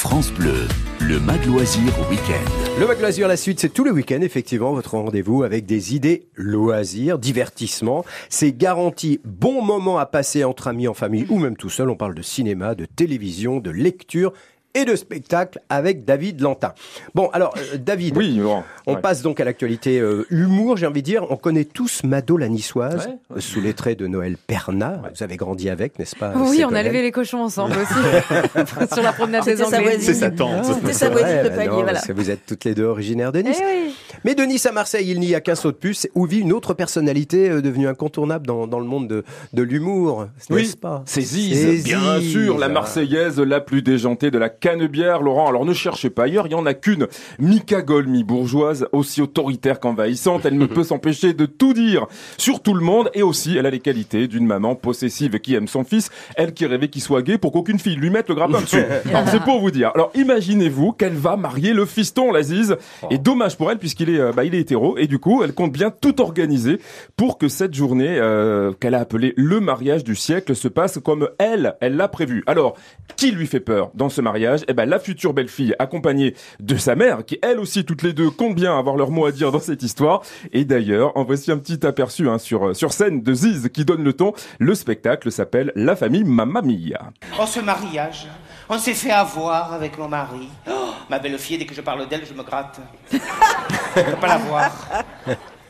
France Bleu, le Mag Loisir Week-end. Le Mag Loisir, la suite, c'est tout le week-end, effectivement, votre rendez-vous avec des idées loisirs, divertissement. C'est garanti bon moment à passer entre amis, en famille ou même tout seul. On parle de cinéma, de télévision, de lecture et de spectacle avec David Lantin. Bon, alors, euh, David, Oui, bon, on ouais. passe donc à l'actualité euh, humour, j'ai envie de dire. On connaît tous Mado la niçoise, sous les traits de Noël Perna. Vous avez grandi avec, n'est-ce pas Oui, on a levé les cochons ensemble aussi. Sur la promenade des Anglais. C'est sa tante. C'était C'est sa voisine de bah palier, non, voilà. Vous êtes toutes les deux originaires de Eh Nice. oui. Mais de Nice à Marseille, il n'y a qu'un saut de puce où vit une autre personnalité euh, devenue incontournable dans, dans le monde de, de l'humour, Oui, n'est-ce pas? C'est Ziz, bien Ziz. sûr, la Marseillaise la plus déjantée de la canebière, Laurent. Alors ne cherchez pas ailleurs, il y en a qu'une. Mi-cagole, mi-bourgeoise, aussi autoritaire qu'envahissante, elle ne peut s'empêcher de tout dire sur tout le monde et aussi elle a les qualités d'une maman possessive qui aime son fils, elle qui rêvait qu'il soit gay pour qu'aucune fille lui mette le grappin dessus. Alors c'est pour vous dire. Alors imaginez-vous qu'elle va marier le fiston, la Ziz. Et dommage pour elle puisqu'il euh, bah, il est hétéro et du coup elle compte bien tout organiser pour que cette journée euh, qu'elle a appelée le mariage du siècle se passe comme elle, elle l'a prévu. Alors, qui lui fait peur dans ce mariage? Eh ben la future belle-fille accompagnée de sa mère qui elle aussi toutes les deux comptent bien avoir leur mot à dire dans cette histoire. Et d'ailleurs, en voici un petit aperçu hein, sur sur scène de Ziz qui donne le ton. Le spectacle s'appelle La famille Mamma Mia. Oh, ce mariage. On s'est fait avoir avec mon mari. Oh, ma belle-fille, dès que je parle d'elle, je me gratte. Je peux pas la voir.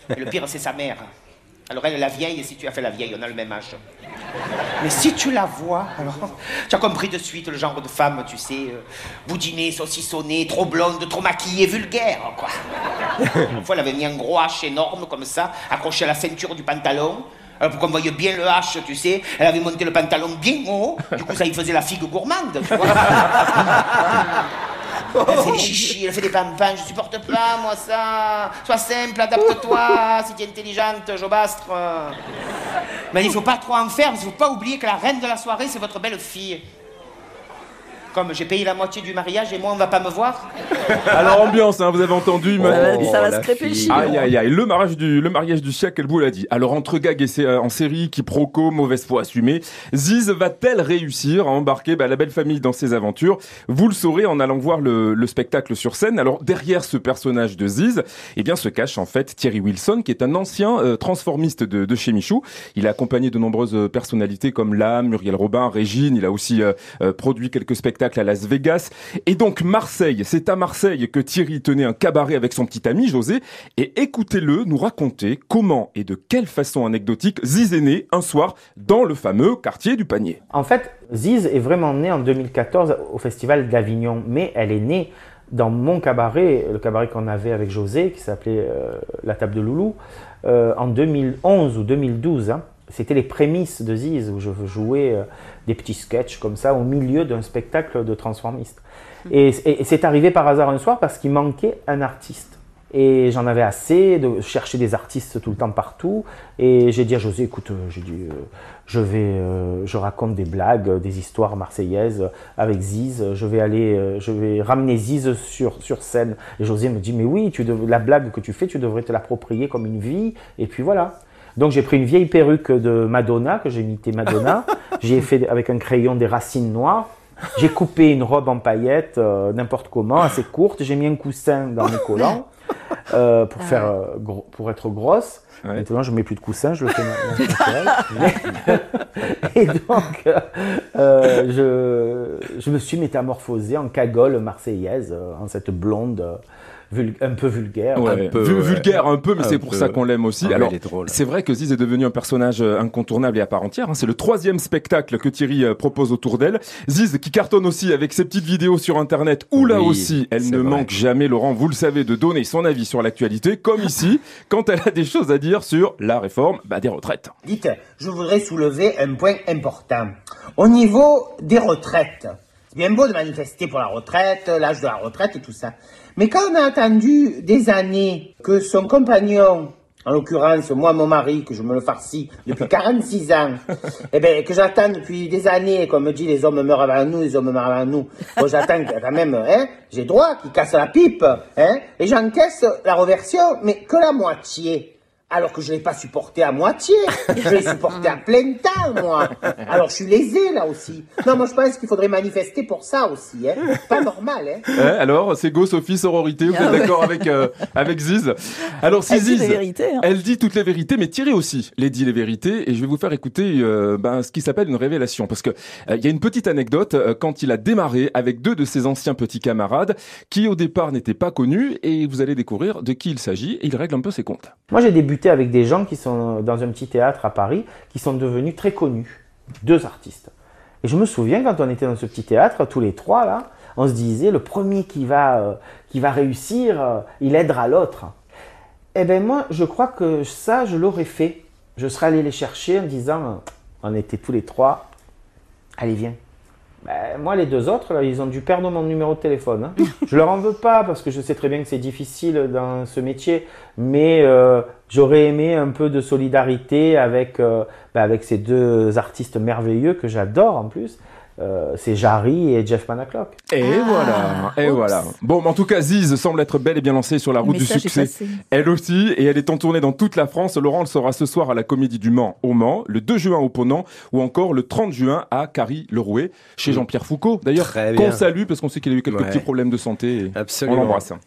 Et le pire, c'est sa mère. Alors elle, la vieille, si tu as fait la vieille, on a le même âge. Mais si tu la vois, tu as compris de suite le genre de femme, tu sais, euh, boudinée, saucissonnée, trop blonde, trop maquillée, vulgaire, quoi. Une fois, elle avait mis un gros H énorme comme ça, accroché à la ceinture du pantalon. Alors pour qu'on voyait bien le H, tu sais, elle avait monté le pantalon bien haut. Du coup, ça y faisait la figue gourmande, tu vois. Elle fait des chichis, elle fait des pampans, je supporte pas, moi, ça. Sois simple, adapte-toi, si t'es intelligente, Jobastre. Mais il faut pas trop en faire, qu'il faut pas oublier que la reine de la soirée, c'est votre belle-fille. Comme j'ai payé la moitié du mariage et moi, on va pas me voir Alors ambiance, hein, vous avez entendu. Ça va, Manu ça va se crêper le. Aïe aïe aïe, le mariage du le mariage du siècle, elle vous l'a dit. Alors entre gags et euh, en série, quiproquo, mauvaise foi assumée, Ziz va-t-elle réussir à embarquer bah, la belle famille dans ses aventures? Vous le saurez en allant voir le, le spectacle sur scène. Alors derrière ce personnage de Ziz, eh bien se cache en fait Thierry Wilson, qui est un ancien euh, transformiste de, de chez Michou. Il a accompagné de nombreuses personnalités comme Lame, Muriel Robin, Régine. Il a aussi euh, euh, produit quelques spectacles à Las Vegas. Et donc Marseille, c'est à Marseille que Thierry tenait un cabaret avec son petit ami José. Et écoutez-le nous raconter comment et de quelle façon anecdotique Ziz est né un soir dans le fameux quartier du panier. En fait, Ziz est vraiment née en 2014 au Festival d'Avignon, mais elle est née dans mon cabaret, le cabaret qu'on avait avec José, qui s'appelait euh, La Table de Loulou, euh, en 2011 ou 2012. hein. C'était les prémices de Ziz, où je jouais euh, des petits sketchs comme ça au milieu d'un spectacle de transformistes. Et, et- et c'est arrivé par hasard un soir parce qu'il manquait un artiste. Et j'en avais assez de chercher des artistes tout le temps partout. Et j'ai dit à José, écoute, euh, j'ai dit, euh, je vais, euh, je raconte des blagues, des histoires marseillaises avec Ziz. Je vais aller, euh, je vais ramener Ziz sur sur scène. Et José me dit, mais oui, tu dev- la blague que tu fais, tu devrais te l'approprier comme une vie. Et puis voilà. Donc j'ai pris une vieille perruque de Madonna que j'ai imité Madonna. j'ai fait avec un crayon des racines noires. J'ai coupé une robe en paillettes, euh, n'importe comment, assez courte. J'ai mis un coussin dans mes collants euh, pour faire euh, gros- pour être grosse. Ouais. Maintenant, je mets plus de coussin, je le fais naturel. Et donc, je, je me suis métamorphosé en cagole marseillaise, en cette blonde un peu vulgaire. Ouais, peu, ouais. vulgaire un peu, mais Un c'est pour peu. ça qu'on l'aime aussi. Ah Alors, c'est vrai que Ziz est devenu un personnage euh, incontournable et à part entière. hein. C'est le troisième spectacle que Thierry euh, propose autour d'elle. Ziz qui cartonne aussi avec ses petites vidéos sur Internet, où là aussi, elle ne vrai. manque jamais, Laurent, vous le savez, de donner son avis sur l'actualité, comme ici, quand elle a des choses à dire sur la réforme bah, des retraites. Dites, je voudrais soulever un point important. Au niveau des retraites, bien beau de manifester pour la retraite, l'âge de la retraite et tout ça. Mais quand on a attendu des années que son compagnon, en l'occurrence moi mon mari, que je me le farcis depuis 46 ans, eh ben que j'attends depuis des années, comme me dit les hommes meurent avant nous, les hommes meurent avant nous. Bon j'attends quand même, hein, j'ai droit qu'il casse la pipe, hein, et j'encaisse la reversion, mais que la moitié. Alors que je l'ai pas supporté à moitié. Je l'ai supporté à plein temps, moi. Alors je suis lésé là aussi. Non, moi je pense qu'il faudrait manifester pour ça aussi. Hein. Pas normal. Hein. Eh, alors, c'est go, Sophie, sororité, vous êtes d'accord avec, euh, avec Ziz Alors, si Elle dit Ziz, les vérités, hein. elle dit toutes les vérités, mais Thierry aussi les dit les vérités, et je vais vous faire écouter euh, ben, ce qui s'appelle une révélation, parce que euh, il y a une petite anecdote euh, quand il a démarré avec deux de ses anciens petits camarades, qui au départ n'étaient pas connus, et vous allez découvrir de qui il s'agit, et il règle un peu ses comptes. Moi, j'ai débuté avec des gens qui sont dans un petit théâtre à Paris, qui sont devenus très connus. Deux artistes. Et je me souviens quand on était dans ce petit théâtre, tous les trois là, on se disait le premier qui va, euh, qui va réussir, euh, il aidera l'autre. Eh bien moi, je crois que ça, je l'aurais fait. Je serais allé les chercher en disant, euh, on était tous les trois, allez viens. Ben, moi, les deux autres, là, ils ont dû perdre mon numéro de téléphone. hein. Je leur en veux pas parce que je sais très bien que c'est difficile dans ce métier, mais euh, j'aurais aimé un peu de solidarité avec, euh, ben, avec ces deux artistes merveilleux que j'adore en plus. Euh, c'est Jarry et Jeff Panaclock. Et voilà, et oups. voilà. Bon, mais en tout cas, Ziz semble être belle et bien lancée sur la route du succès. Elle aussi, et elle est en tournée dans toute la France. Laurent le sera ce soir à la Comédie du Mans au Mans, le 2 juin au Ponant, ou encore le 30 juin à Carrie-le-Rouet, chez Jean-Pierre Foucault. D'ailleurs, Très qu'on salue parce qu'on sait qu'il a eu quelques Ouais. petits problèmes de santé. et Absolument. On l'embrasse.